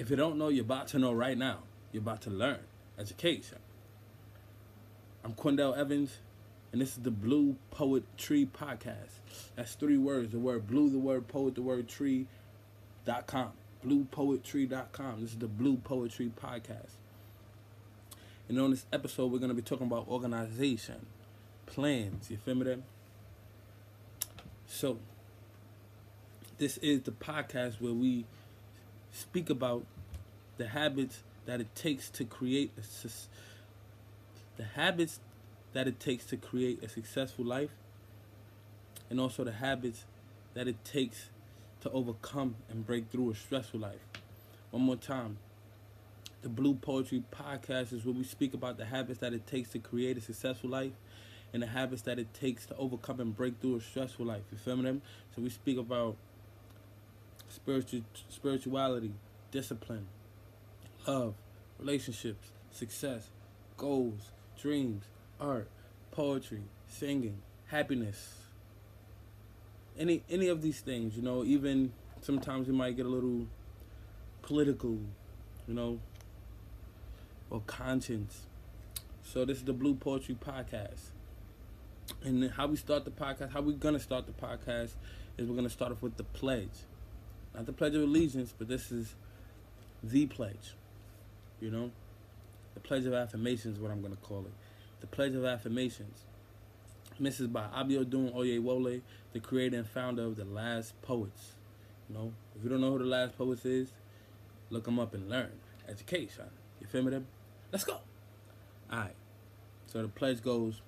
If you don't know, you're about to know right now. You're about to learn. Education. I'm Quindell Evans, and this is the Blue Poet Tree Podcast. That's three words. The word blue, the word poet, the word tree, dot com. BluePoetry.com. This is the Blue Poetry Podcast. And on this episode, we're going to be talking about organization, plans. You feel me then? So, this is the podcast where we speak about the habits that it takes to create a, the habits that it takes to create a successful life and also the habits that it takes to overcome and break through a stressful life. One more time. The Blue Poetry Podcast is where we speak about the habits that it takes to create a successful life and the habits that it takes to overcome and break through a stressful life. You feel me? So we speak about spiritual spirituality, discipline, love, relationships, success, goals, dreams, art, poetry, singing, happiness. Any any of these things, you know, even sometimes we might get a little political, you know, or conscience. So this is the Blue Poetry Podcast. And how we start the podcast, how we're gonna start the podcast is we're gonna start off with the pledge. Not the Pledge of Allegiance, but this is the pledge. You know? The Pledge of Affirmations is what I'm gonna call it. The Pledge of Affirmations. Is by Abiodun Oyewole, the creator and founder of the Last Poets. You know, if you don't know who the Last Poets is, look them up and learn. Education. You feel me? Them? Let's go. All right. So the pledge goes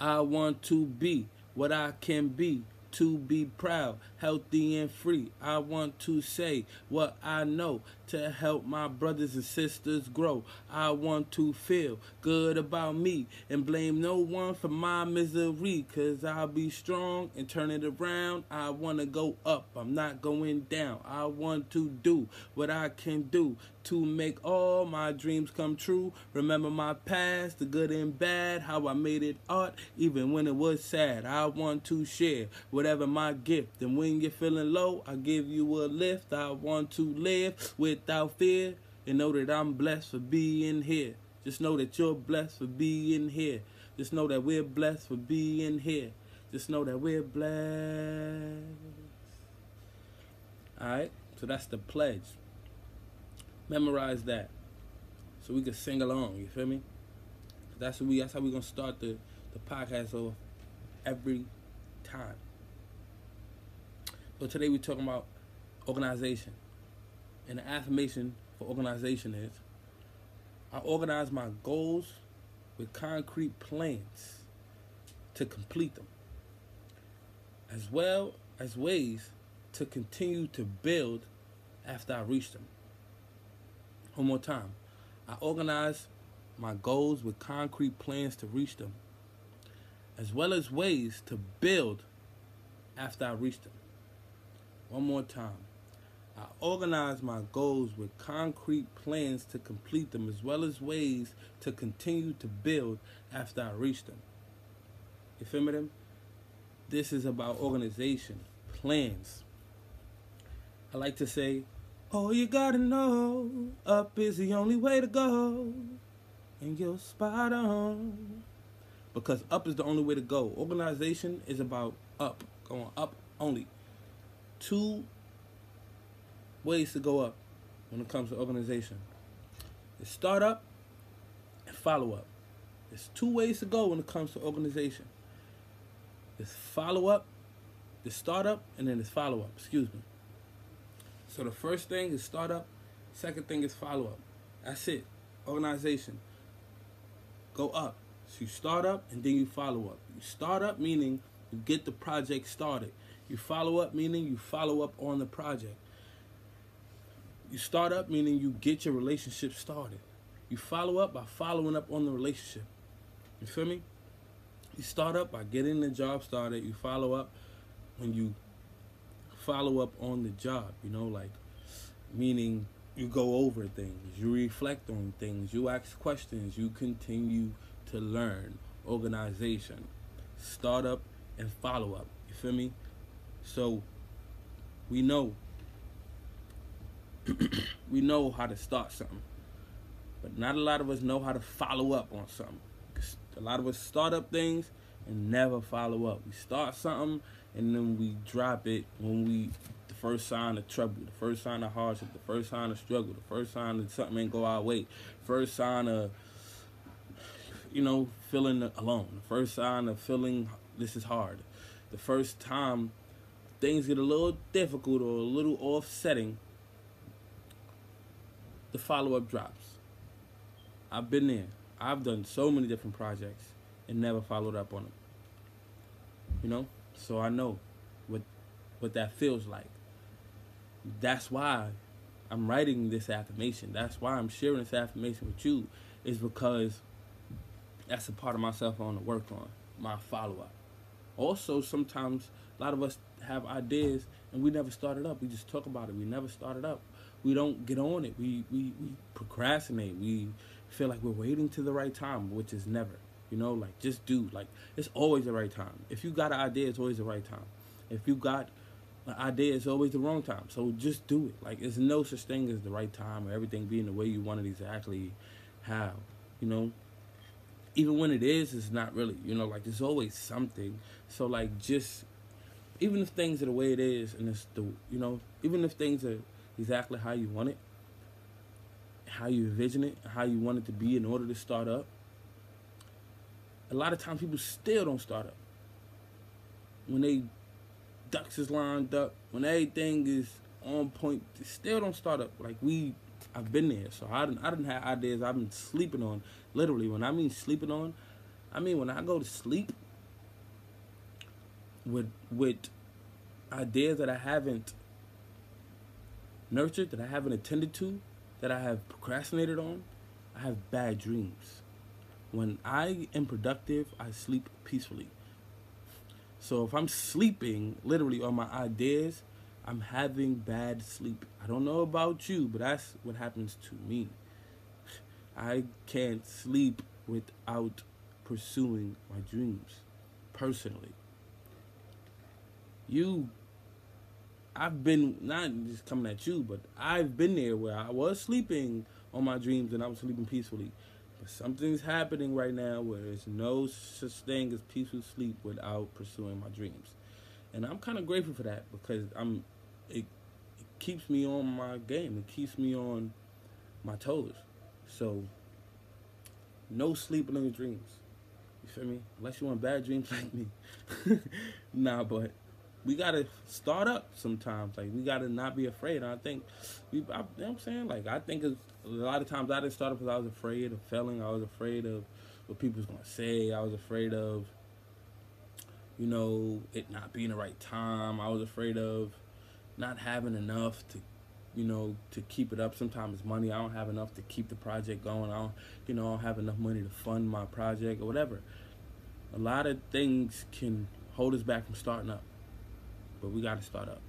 I want to be what I can be to be proud, healthy, and free. I want to say what I know to help my brothers and sisters grow. I want to feel good about me and blame no one for my misery. Cause I'll be strong and turn it around. I want to go up, I'm not going down. I want to do what I can do to make all my dreams come true. Remember my past, the good and bad, how I made it art, even when it was sad. I want to share whatever my gift. And when you're feeling low, I give you a lift. I want to live without fear and know that I'm blessed for being here. Just know that you're blessed for being here. Just know that we're blessed for being here. Just know that we're blessed. Alright? So that's the pledge. Memorize that. So we can sing along, you feel me? That's what we that's how we're gonna start the, the podcast off every time. So today we're talking about organization. And the affirmation for organization is I organize my goals with concrete plans to complete them, as well as ways to continue to build after I reach them. One more time. I organize my goals with concrete plans to reach them, as well as ways to build after I reach them. One more time. I organize my goals with concrete plans to complete them, as well as ways to continue to build after I reach them. You feel me? Them? This is about organization, plans. I like to say, all you gotta know, up is the only way to go, and you're spot on. Because up is the only way to go. Organization is about up, going up only. Two ways to go up when it comes to organization. It's start up and follow up. There's two ways to go when it comes to organization. There's follow up, there's start up, and then there's follow up. Excuse me. So the first thing is start up, second thing is follow up. That's it. Organization. Go up. So you start up and then you follow up. You start up meaning you get the project started. You follow up meaning you follow up on the project. You start up meaning you get your relationship started. You follow up by following up on the relationship. You feel me? You start up by getting the job started. You follow up when you follow up on the job, you know, like meaning you go over things, you reflect on things, you ask questions, you continue to learn organization, startup and follow up. You feel me? So we know we know how to start something, but not a lot of us know how to follow up on something. A lot of us start up things and never follow up. We start something and then we drop it when we the first sign of trouble, the first sign of hardship, the first sign of struggle, the first sign that something ain't go our way, first sign of you know feeling alone, the first sign of feeling this is hard, the first time things get a little difficult or a little offsetting, the follow up drops. I've been there. I've done so many different projects and never followed up on them. You know? So I know what what that feels like. That's why I'm writing this affirmation. That's why I'm sharing this affirmation with you, is because that's a part of myself I want to work on, my follow up. Also, sometimes a lot of us have ideas and we never start it up. We just talk about it. We never start it up. We don't get on it. We we, we procrastinate. We feel like we're waiting to the right time, which is never. You know, like just do. Like it's always the right time. If you got an idea, it's always the right time. If you got an idea, it's always the wrong time. So just do it. Like there's no such thing as the right time or everything being the way you want it exactly how. You know? Even when it is, it's not really. You know, like there's always something. So like just even if things are the way it is and it's the you know, even if things are exactly how you want it, how you envision it, how you want it to be in order to start up, a lot of times people still don't start up. When they ducks is lined up, when everything is on point, they still don't start up. Like we, I've been there, so I didn't, I didn't have ideas I've been sleeping on. Literally, when I mean sleeping on, I mean when I go to sleep with with ideas that I haven't nurtured, that I haven't attended to, that I have procrastinated on, I have bad dreams. When I am productive, I sleep peacefully. So if I'm sleeping literally on my ideas, I'm having bad sleep. I don't know about you, but that's what happens to me. I can't sleep without pursuing my dreams personally. You I've been not just coming at you, but I've been there where I was sleeping on my dreams and I was sleeping peacefully. But something's happening right now where there's no such thing as peaceful sleep without pursuing my dreams. And I'm kind of grateful for that because I'm it, it keeps me on my game. It keeps me on my toes. So no sleeping on your dreams. You feel me? Unless you want bad dreams like me. nah, but we gotta start up sometimes. Like we gotta not be afraid. And I think we, I, you know what I'm saying. Like I think a lot of times I didn't start up because I was afraid of failing. I was afraid of what people was gonna say. I was afraid of, you know, it not being the right time. I was afraid of not having enough to, you know, to keep it up. Sometimes money. I don't have enough to keep the project going. I don't, you know, I don't have enough money to fund my project or whatever. A lot of things can hold us back from starting up but we got to start up.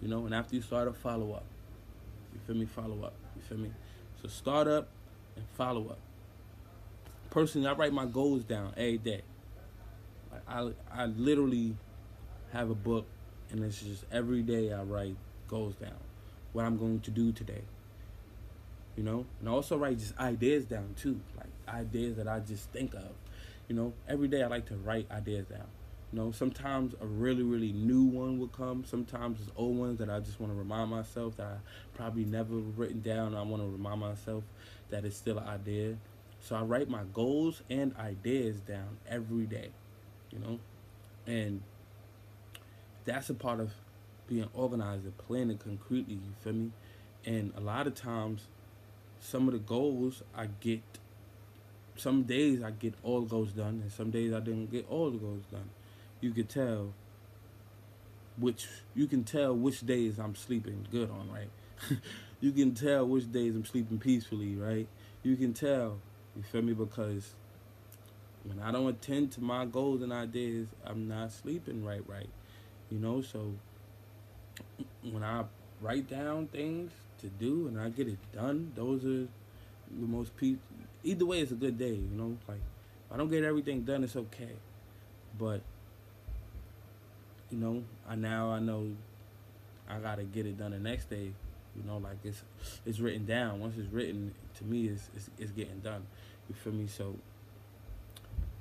You know, and after you start up, follow up. You feel me? Follow up. You feel me? So start up and follow up. Personally, I write my goals down every day. I, I literally have a book, and it's just every day I write goals down. What I'm going to do today. You know, and I also write just ideas down too, like ideas that I just think of. You know, every day I like to write ideas down. You know, sometimes a really, really new one will come. Sometimes it's old ones that I just want to remind myself that I probably never written down. I want to remind myself that it's still an idea. So I write my goals and ideas down every day, you know? And that's a part of being organized and planning concretely, you feel me? And a lot of times, some of the goals I get, some days I get all the goals done, and some days I didn't get all the goals done you could tell which you can tell which days I'm sleeping good on, right? you can tell which days I'm sleeping peacefully, right? You can tell, you feel me? Because when I don't attend to my goals and ideas, I'm not sleeping right, right. You know, so when I write down things to do and I get it done, those are the most peace. Either way, it's a good day, you know. Like I don't get everything done, it's okay. But you know, I now I know I gotta get it done the next day You know, like it's it's written down. Once it's written, to me, it's it's, it's getting done. You feel me? So,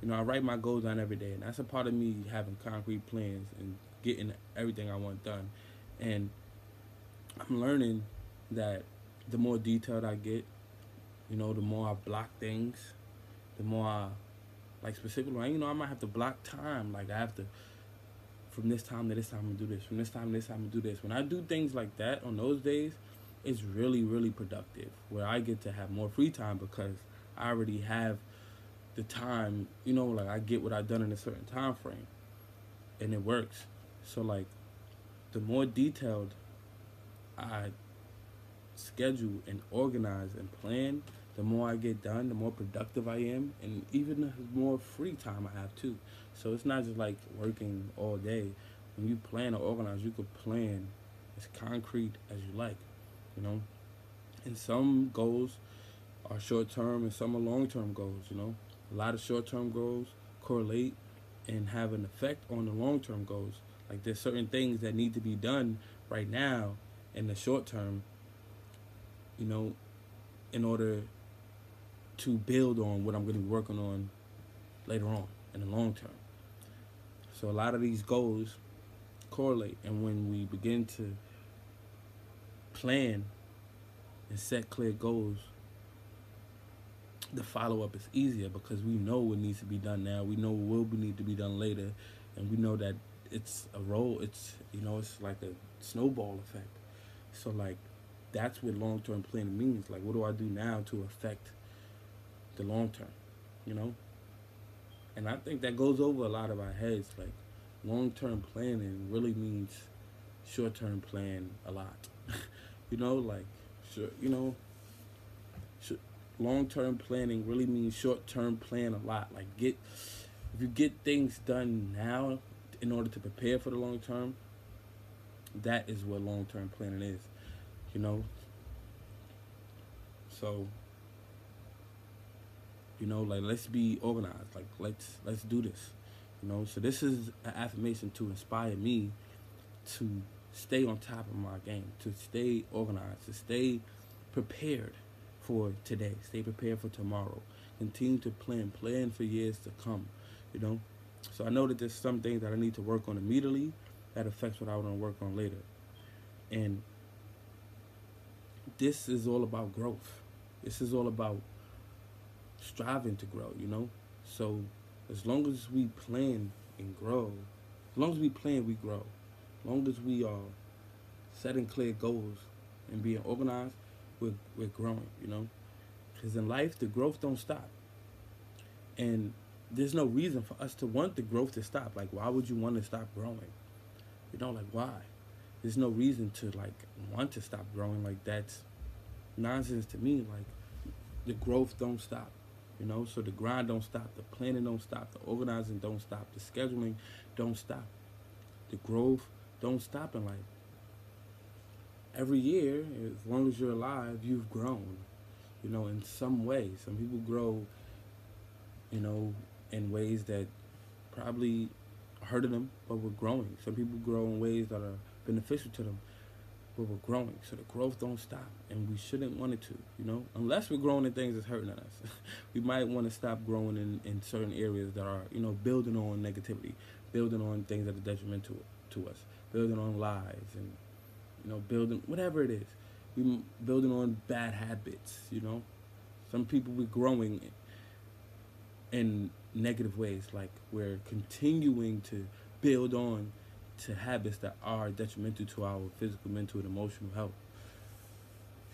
you know, I write my goals down every day, and that's a part of me having concrete plans and getting everything I want done. And I'm learning that the more detailed I get, you know, the more I block things, the more I, like specifically, you know, I might have to block time. Like I have to, from this time to this time, I'm gonna do this. From this time to this time, I'm gonna do this. When I do things like that on those days, it's really, really productive. Where I get to have more free time because I already have the time. You know, like I get what I've done in a certain time frame, and it works. So like, the more detailed I schedule and organize and plan, the more I get done, the more productive I am, and even the more free time I have too. So it's not just like working all day. When you plan or organize, you could plan as concrete as you like, you know. And some goals are short term and some are long term goals, you know. A lot of short term goals correlate and have an effect on the long term goals. Like there's certain things that need to be done right now in the short term, you know, in order to build on what I'm going to be working on later on in the long term. So a lot of these goals correlate, and when we begin to plan and set clear goals, the follow up is easier because we know what needs to be done now. We know what will need to be done later, and we know that it's a role. It's you know it's like a snowball effect. So like that's what long term planning means. Like what do I do now to affect the long term? You know? And I think that goes over a lot of our heads. Like long term planning really means short term plan a lot. you know, like sure you know long term planning really means short term plan a lot. Like get if you get things done now in order to prepare for the long term, that is what long term planning is, you know. So, you know, like let's be organized. Like let's let's do this, you know. So this is an affirmation to inspire me to stay on top of my game, to stay organized, to stay prepared for today, stay prepared for tomorrow. Continue to plan, plan for years to come, you know. So I know that there's some things that I need to work on immediately that affects what I want to work on later. And this is all about growth. This is all about striving to grow, you know? So as long as we plan and grow, as long as we plan, we grow. As long as we are setting clear goals and being organized, we're, we're growing, you know? Because in life, the growth don't stop. And there's no reason for us to want the growth to stop. Like, why would you want to stop growing? You know, like why? There's no reason to like want to stop growing. Like that's nonsense to me. Like the growth don't stop. You know, so the grind don't stop, the planning don't stop, the organizing don't stop, the scheduling don't stop. The growth don't stop in life. Every year, as long as you're alive, you've grown. You know, in some way. Some people grow, you know, in ways that probably hurting them, but we're growing. Some people grow in ways that are beneficial to them, but we're growing. So the growth don't stop, and we shouldn't want it to, you know, unless we're growing in things that's hurting us. we might want to stop growing in, in certain areas that are, you know, building on negativity, building on things that are detrimental to us, building on lies, and you know, building whatever it is. We building on bad habits, you know. Some people we're growing in negative ways. Like we're continuing to build on to habits that are detrimental to our physical, mental, and emotional health.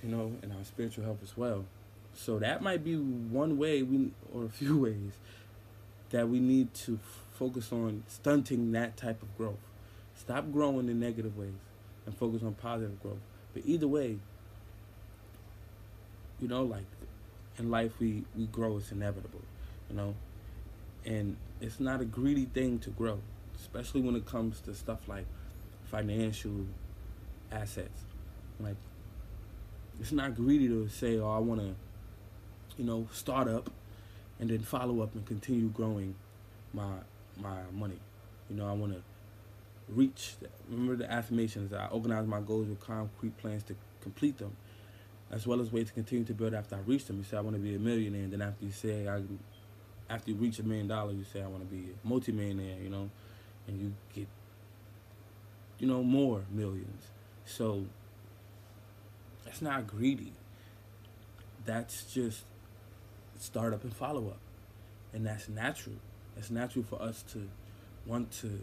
You know, and our spiritual health as well. So that might be one way we, or a few ways, that we need to focus on stunting that type of growth. Stop growing in negative ways and focus on positive growth. But either way, you know, like in life we, we grow, it's inevitable, you know and it's not a greedy thing to grow, especially when it comes to stuff like financial assets. Like, it's not greedy to say, "Oh, I want to," you know, start up and then follow up and continue growing my my money. You know, I want to reach. Remember the affirmations. I organize my goals with concrete plans to complete them, as well as ways to continue to build after I reach them. You say I want to be a millionaire, and then after you say I, after you reach a million dollars, you say I want to be a multimillionaire. You know, and you get, you know, more millions. So that's not greedy. That's just startup and follow up, and that's natural. It's natural for us to want to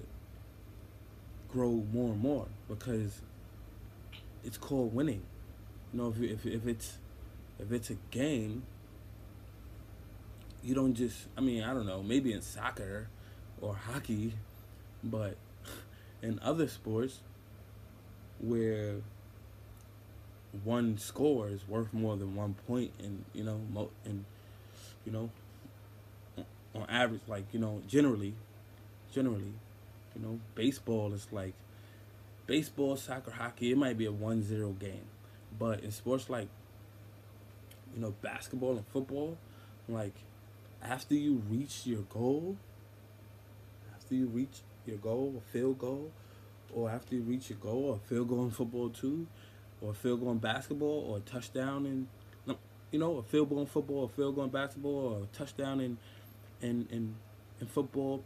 grow more and more because it's called winning. You know, if if if it's if it's a game, you don't just. I mean, I don't know. Maybe in soccer or hockey, but in other sports where one score is worth more than one point, and you know, mo- and you know, on average, like you know, generally, generally, you know, baseball is like baseball, soccer, hockey. It might be a 1-0 game, but in sports like you know, basketball and football, like after you reach your goal, after you reach your goal, a field goal, or after you reach your goal, a field goal in football too, or a field goal in basketball, or a touchdown in, you know, a field goal in football, a field goal in basketball, or a touchdown in in in, in football,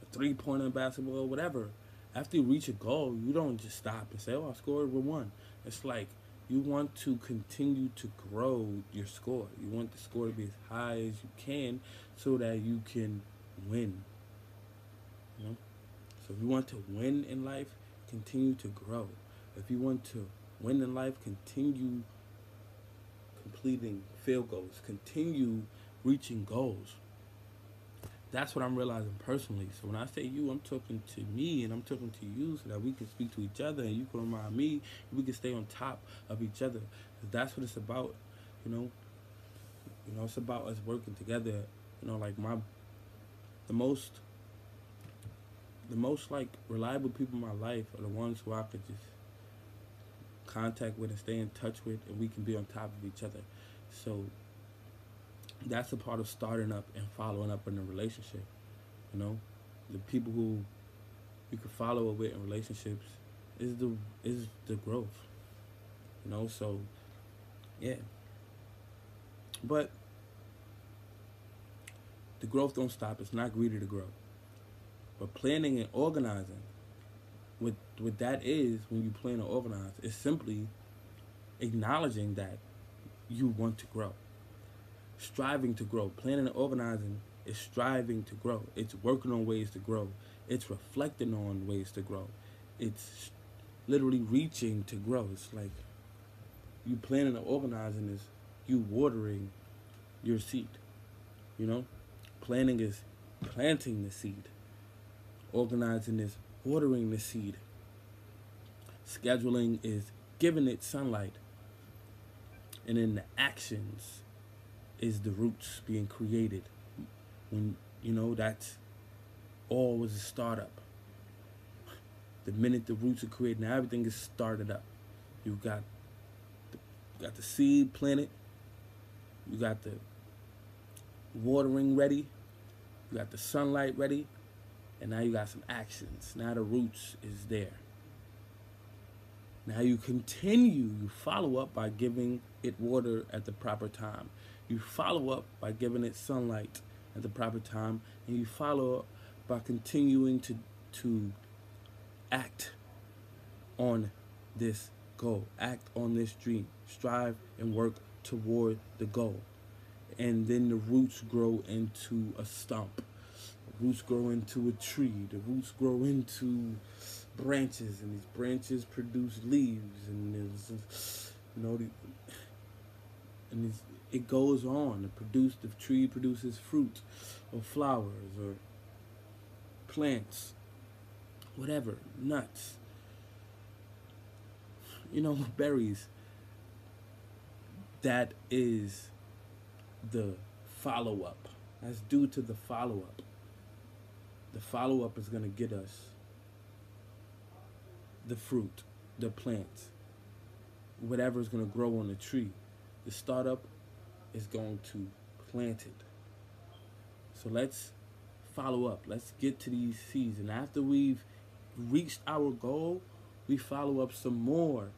a three pointer in basketball, whatever. After you reach a goal, you don't just stop and say, "Oh, I scored, we won." It's like you want to continue to grow your score. You want the score to be as high as you can, so that you can win. So if you want to win in life, continue to grow. If you want to win in life, continue completing field goals, continue reaching goals that's what I'm realizing personally. So when I say you, I'm talking to me and I'm talking to you so that we can speak to each other and you can remind me we can stay on top of each other. That's what it's about, you know. You know, it's about us working together. You know, like my the most the most like reliable people in my life are the ones who I could just contact with and stay in touch with and we can be on top of each other. So that's a part of starting up and following up in a relationship. You know, the people who you can follow up with in relationships is the is the growth. You know, so yeah. But the growth don't stop. It's not greedy to grow. But planning and organizing, what what that is when you plan and organize, is simply acknowledging that you want to grow striving to grow. Planning and organizing is striving to grow. It's working on ways to grow. It's reflecting on ways to grow. It's literally reaching to grow. It's like you planning and organizing is you watering your seed. You know? Planning is planting the seed. Organizing is watering the seed. Scheduling is giving it sunlight. And then the actions is the roots being created. When you know that's all was a startup. The minute the roots are created, now everything is started up. You got the, got the seed planted. You got the watering ready. You got the sunlight ready. And now you got some actions. Now the roots is there. Now you continue, you follow up by giving it water at the proper time. You follow up by giving it sunlight at the proper time, and you follow up by continuing to to act on this goal, act on this dream, strive and work toward the goal. And then the roots grow into a stump. The roots grow into a tree. The roots grow into branches, and these branches produce leaves, and there's, you know, and it goes on. To produce the tree produces fruit or flowers or plants whatever nuts. You know berries. That is the follow up that's due to the follow up the follow up is going to get us the fruit the plants whatever is going to grow on the tree the startup is going to plant it. So let's follow up. Let's get to these seeds. And after we've reached our goal, we follow up some more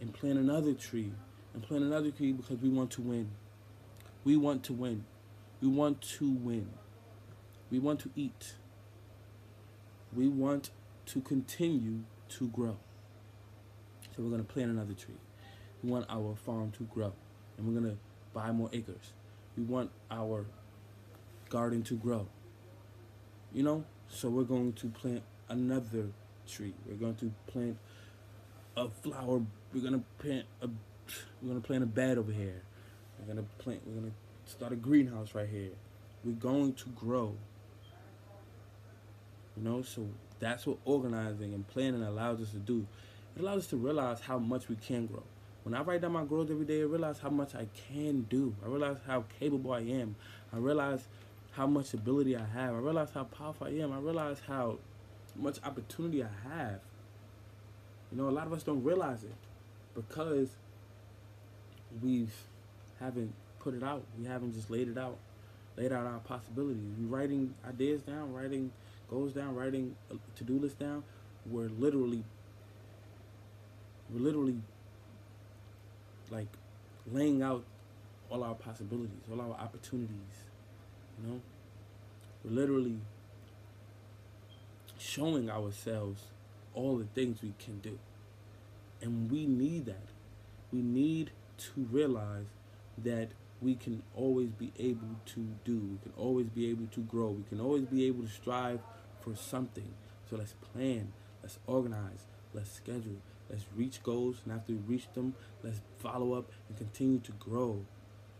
and plant another tree and plant another tree because we want to win. We want to win. We want to win. We want to eat. We want to continue to grow. So we're going to plant another tree. We want our farm to grow. And we're going to buy more acres. We want our garden to grow. You know? So we're going to plant another tree. We're going to plant a flower. We're going to plant a we're going to plant a bed over here. We're going to plant we're going to start a greenhouse right here. We're going to grow. You know, so that's what organizing and planning allows us to do. It allows us to realize how much we can grow. When I write down my goals every day, I realize how much I can do. I realize how capable I am. I realize how much ability I have. I realize how powerful I am. I realize how much opportunity I have. You know, a lot of us don't realize it because we've haven't put it out. We haven't just laid it out, laid out our possibilities. We're writing ideas down, writing goals down, writing a to do list down. We're literally, we're literally like laying out all our possibilities, all our opportunities. You know, we're literally showing ourselves all the things we can do. And we need that. We need to realize that we can always be able to do. We can always be able to grow. We can always be able to strive for something. So let's plan, let's organize, let's schedule, let's reach goals, and after we reach them, let's follow up and continue to grow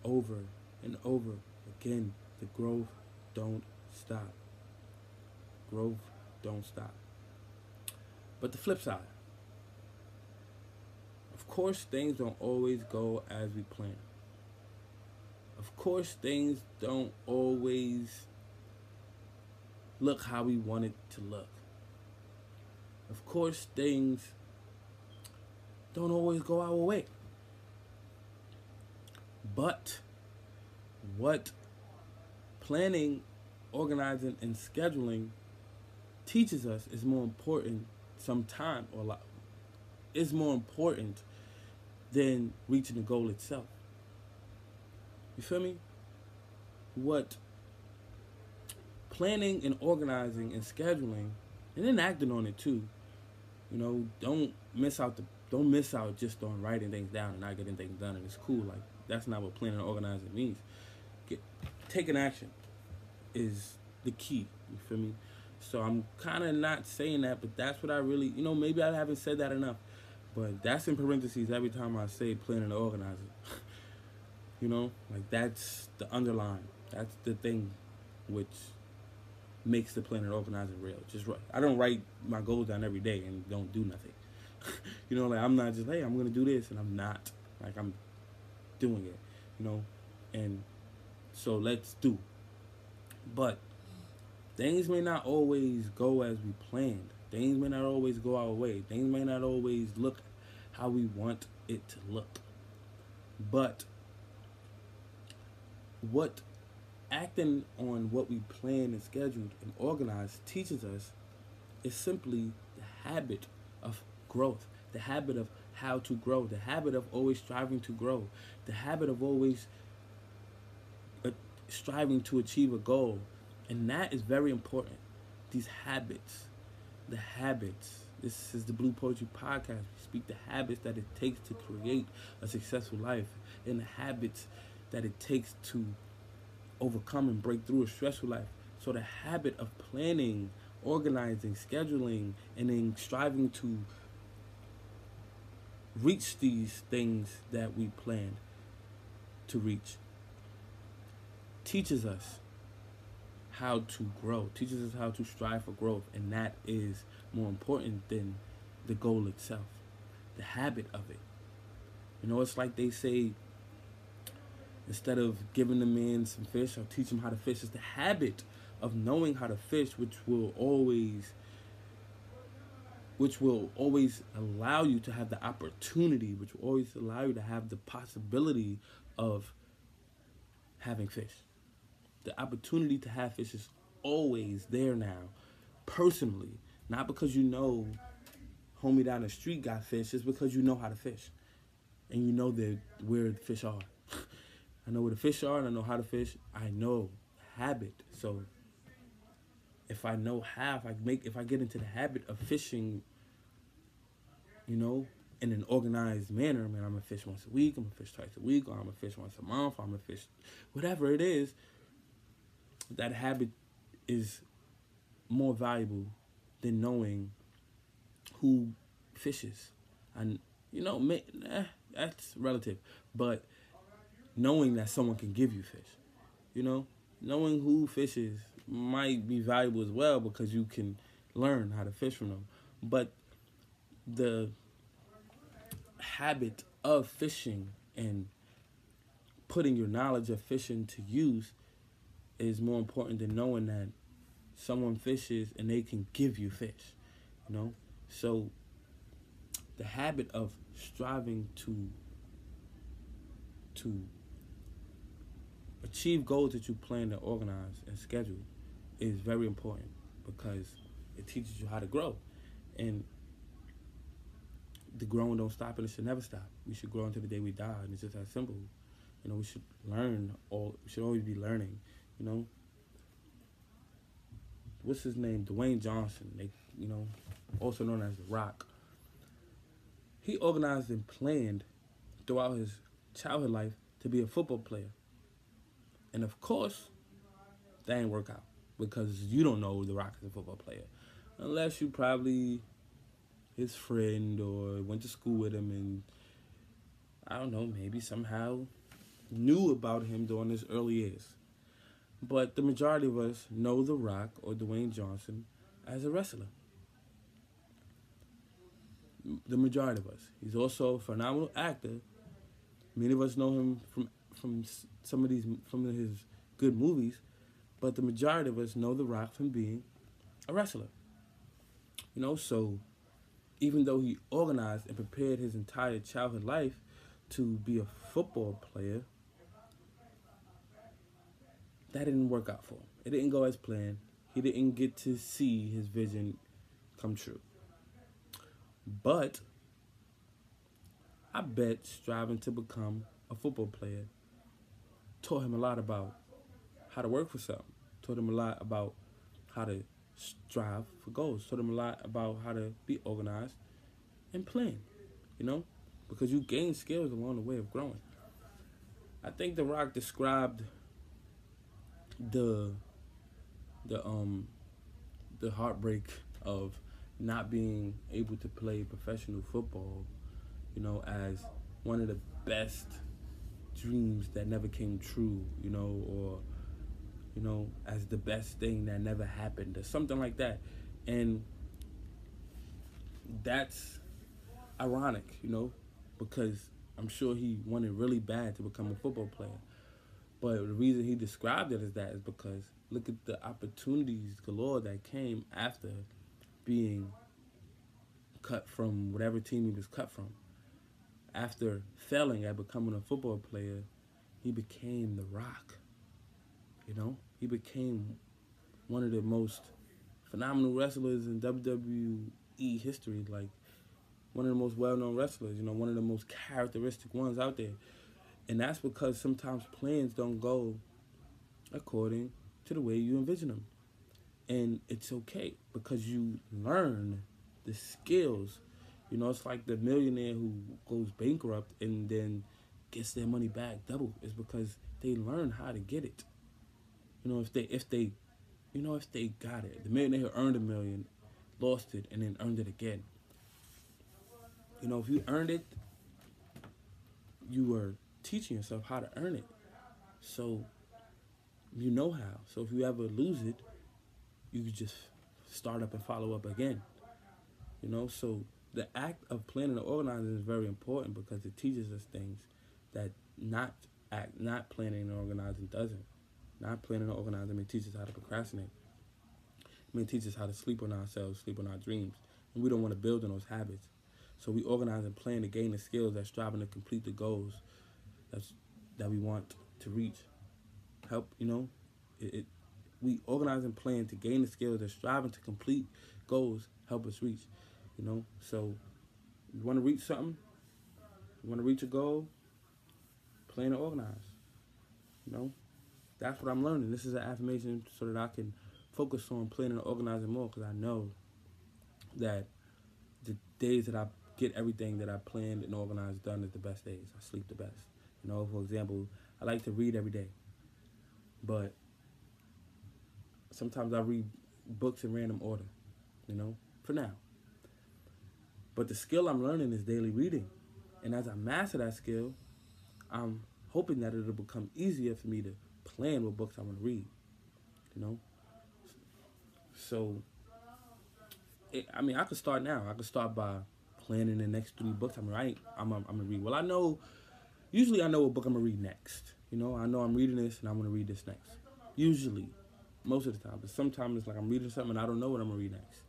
over and over again. The growth don't stop. Growth don't stop. But the flip side, of course, things don't always go as we plan. Of course, things don't always look how we want it to look. Of course, things don't always go our way. But what planning, organizing, and scheduling teaches us is more important sometime or lot is more important than reaching the goal itself. You feel me? What planning and organizing and scheduling and then acting on it too. You know, don't miss out the don't miss out just on writing things down and not getting things done and it's cool. Like that's not what planning and organizing means. Get taking action is the key. You feel me? So I'm kind of not saying that, but that's what I really, you know, maybe I haven't said that enough. But that's in parentheses every time I say planning and organizing. you know, like that's the underline. That's the thing which makes the planning and organizing real. Just right. I don't write my goals down every day and don't do nothing. you know, like I'm not just hey, I'm gonna do this and I'm not. Like I'm doing it. You know, and so let's do. But things may not always go as we planned. Things may not always go our way. Things may not always look how we want it to look. But what acting on what we planned and scheduled and organized teaches us is simply the habit of growth, the habit of how to grow, the habit of always striving to grow, the habit of always uh, striving to achieve a goal, and that is very important. These habits, the habits. This is the Blue Poetry Podcast. We speak the habits that it takes to create a successful life and the habits that it takes to overcome and break through a stressful life. So the habit of planning, organizing, scheduling, and then striving to reach these things that we planned to reach teaches us how to grow, teaches us how to strive for growth, and that is more important than the goal itself, the habit of it. You know, it's like they say instead of giving the man some fish or teach him how to fish, it's the habit of knowing how to fish, which will always which will always allow you to have the opportunity, which will always allow you to have the possibility of having fish the opportunity to have fish is always there now, personally. Not because you know homie down the street got fish, it's because you know how to fish. and you know that where the fish are. I know where the fish are and I know how to fish. I know habit. So if I know how, if I make if I get into the habit of fishing, you know, in an organized manner, man, I'm gonna fish once a week, I'm gonna fish twice a week, or I'm gonna fish once a month, I'm gonna fish whatever it is, that habit is more valuable than knowing who fishes. And you know, may, eh, that's relative, but knowing that someone can give you fish, you know, knowing who fishes might be valuable as well because you can learn how to fish from them. But the habit of fishing and putting your knowledge of fishing to use is more important than knowing that someone fishes and they can give you fish, you know? So the habit of striving to to achieve goals that you plan to organize and schedule is very important because it teaches you how to grow. And the growing don't stop and it should never stop. We should grow until the day we die and it's just that simple. You know, we should learn all we should always be learning, you know. What's his name? Dwayne Johnson, they you know, also known as The Rock. He organized and planned throughout his childhood life to be a football player. And of course, that ain't work out because you don't know The Rock is a football player. Unless you probably his friend or went to school with him and I don't know, maybe somehow knew about him during his early years. But the majority of us know The Rock or Dwayne Johnson as a wrestler. The majority of us. He's also a phenomenal actor. Many of us know him from from some of these from his good movies, but the majority of us know The Rock from being a wrestler. You know, so even though he organized and prepared his entire childhood life to be a football player, that didn't work out for him. It didn't go as planned. He didn't get to see his vision come true. But I bet striving to become a football player taught him a lot about how to work for something. Taught him a lot about how to strive for goals. Taught him a lot about how to be organized and plan. You know, because you gain skills along the way of growing. I think The Rock described the the um the heartbreak of not being able to play professional football, you know, as one of the best dreams that never came true, you know, or you know, as the best thing that never happened or something like that. And that's ironic, you know, because I'm sure he wanted really bad to become a football player. But the reason he described it as that is because look at the opportunities galore that came after being cut from whatever team he was cut from. After failing at becoming a football player, he became the rock. You know? He became one of the most phenomenal wrestlers in WWE history, like one of the most well-known wrestlers, you know, one of the most characteristic ones out there. And that's because sometimes plans don't go according to the way you envision them. And it's okay because you learn the skills. You know, it's like the millionaire who goes bankrupt and then gets their money back double. It's because they learn how to get it. You know, if they if they you know, if they got it. The millionaire who earned a million, lost it, and then earned it again. You know, if you earned it, you were teaching yourself how to earn it. So you know how. So if you ever lose it, you just start up and follow up again. You know, so the act of planning and organizing is very important because it teaches us things that not act not planning and organizing doesn't. Not planning and organizing may teach us how to procrastinate. It may teach us how to sleep on ourselves, sleep on our dreams. And we don't want to build on those habits. So we organize and plan to gain the skills that's striving to complete the goals that's that we want to reach. Help, you know, it, it we organize and plan to gain the skills that's striving to complete goals help us reach. You know, so you want to reach something, You want to reach a goal? Plan and organize. You know, that's what I'm learning. This is an affirmation so that I can focus on planning and organizing more because I know that the days that I get everything that I planned and organized done is the best days. I sleep the best. You know, for example, I like to read every day, but sometimes I read books in random order. You know, for now. But the skill I'm learning is daily reading. And as I master that skill, I'm hoping that it'll become easier for me to plan what books I want to read. You know? So, it, I mean, I could start now. I could start by planning the next three books I'm writing. I'm, I'm, I'm gonna read. Well, I know. Usually, I know what book I'm gonna read next. You know, I know I'm reading this and I'm gonna read this next. Usually, most of the time. But sometimes it's like I'm reading something and I don't know what I'm gonna read next.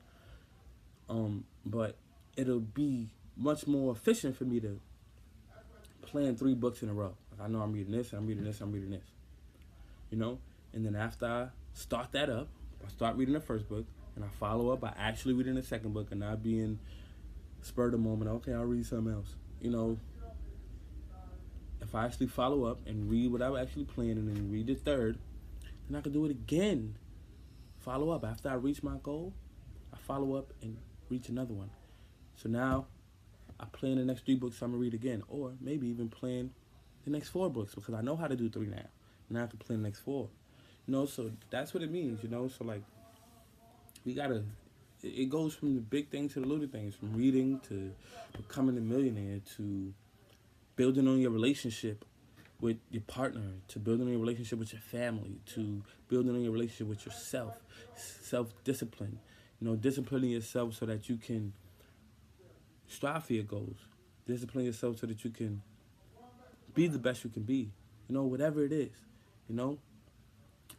Um, but it'll be much more efficient for me to plan three books in a row. Like I know I'm reading this, I'm reading this, I'm reading this. You know? And then after I start that up, I start reading the first book and I follow up by actually reading the second book and not being spurred a moment, okay, I'll read something else. You know, if I actually follow up and read what I was actually planning and then read the third, then I can do it again. Follow up. After I reach my goal, I follow up and reach another one. So now I plan the next three books I'm gonna read again, or maybe even plan the next four books because I know how to do three now. Now I can plan the next four. You know, so that's what it means. You know, so like we gotta. It goes from the big things to the little things, from reading to becoming a millionaire to building on your relationship with your partner, to building on your relationship with your family, to building on your relationship with yourself, self discipline. You know, disciplining yourself so that you can strive for your goals. Discipline yourself so that you can be the best you can be. You know, whatever it is. You know?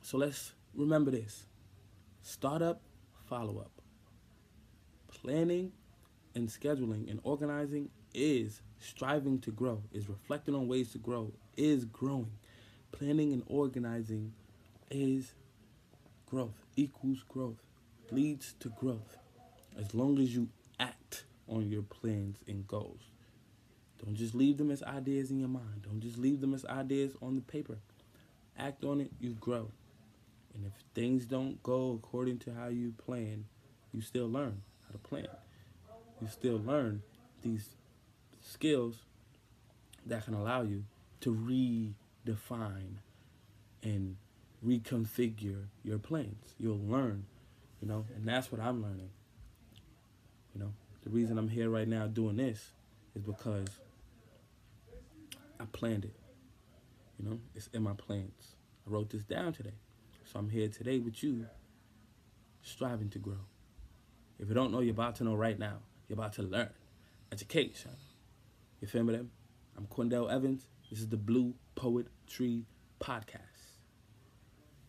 So let's remember this. Start up, follow up. Planning and scheduling and organizing is striving to grow, is reflecting on ways to grow, is growing. Planning and organizing is growth, equals growth, leads to growth. As long as you act on your plans and goals. Don't just leave them as ideas in your mind. Don't just leave them as ideas on the paper. Act on it, you grow. And if things don't go according to how you plan, you still learn how to plan. You still learn these skills that can allow you to redefine and reconfigure your plans. You'll learn, you know, and that's what I'm learning. You know, the reason I'm here right now doing this is because I planned it. You know, it's in my plans. I wrote this down today. So I'm here today with you, striving to grow. If you don't know, you're about to know right now. You're about to learn. Education. You feel me? Them? I'm Quindell Evans. This is the Blue Poet Tree Podcast,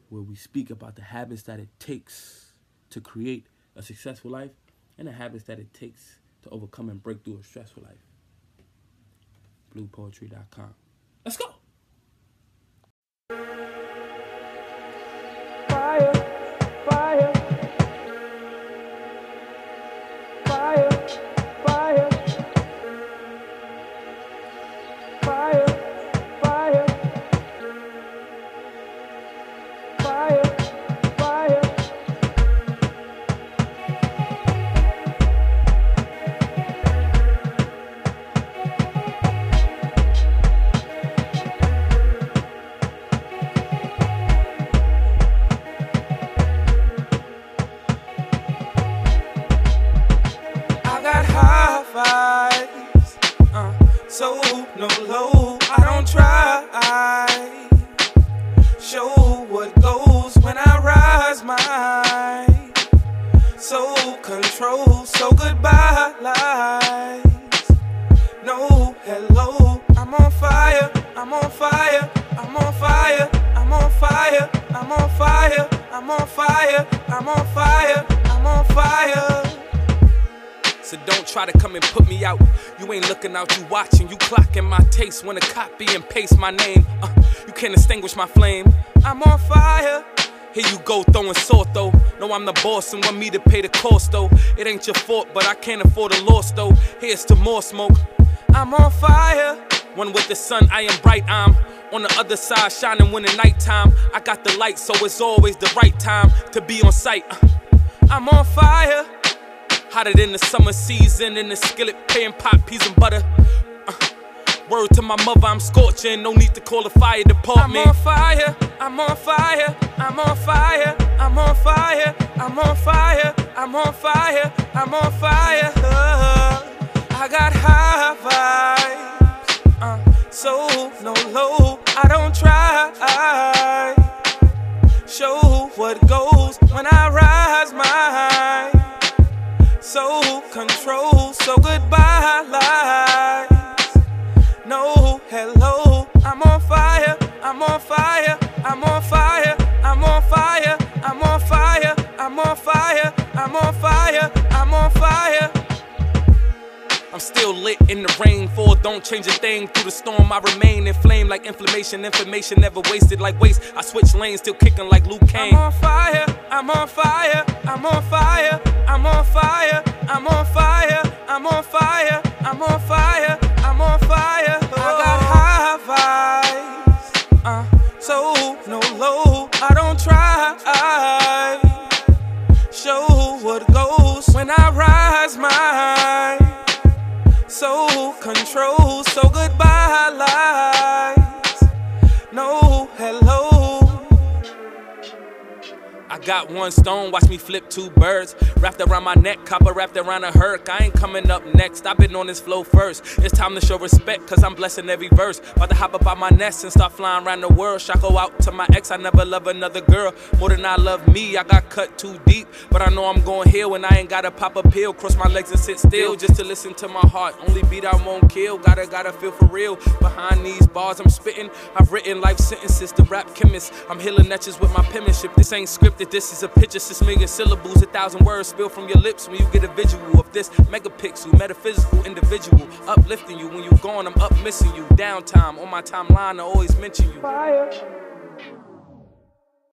where we speak about the habits that it takes to create a successful life and the habits that it takes to overcome and break through a stressful life. BluePoetry.com. Let's go. Want me to pay the cost though. It ain't your fault, but I can't afford a loss though. Here's to more smoke. I'm on fire. One with the sun, I am bright. I'm on the other side, shining when the nighttime. I got the light, so it's always the right time to be on sight. Uh, I'm on fire. Hotter than the summer season in the skillet, paying pot peas and butter. Uh, word to my mother, I'm scorching. No need to call the fire department. I'm on fire. I'm on fire. I'm on fire. I'm on fire. I'm on fire. I'm on fire. I'm on fire. Uh, I got high vibes. Uh, so no low. I don't try. Show what goes when I rise my high. so control. So goodbye lies. Still lit in the rain. For don't change a thing through the storm. I remain inflamed like inflammation. Information never wasted like waste. I switch lanes, still kicking like Liu Kang. I'm on fire. I'm on fire. I'm on fire. I'm on fire. I'm on fire. I'm on fire. I'm on fire. Got one stone, watch me flip two birds. Wrapped around my neck, copper wrapped around a hurt. I ain't coming up next, I've been on this flow first. It's time to show respect, cause I'm blessing every verse. About to hop up out my nest and start flying around the world. Shot go out to my ex, I never love another girl. More than I love me, I got cut too deep. But I know I'm going heal and I ain't gotta pop a pill. Cross my legs and sit still just to listen to my heart. Only beat I won't kill, gotta, gotta feel for real. Behind these bars I'm spitting, I've written life sentences to rap chemists. I'm healing etches with my penmanship. This ain't scripted, this is a picture, six million syllables, a thousand words spill from your lips when you get a visual of this megapixel, metaphysical individual, uplifting you when you're gone. I'm up missing you. Downtime on my timeline, I always mention you. Fire.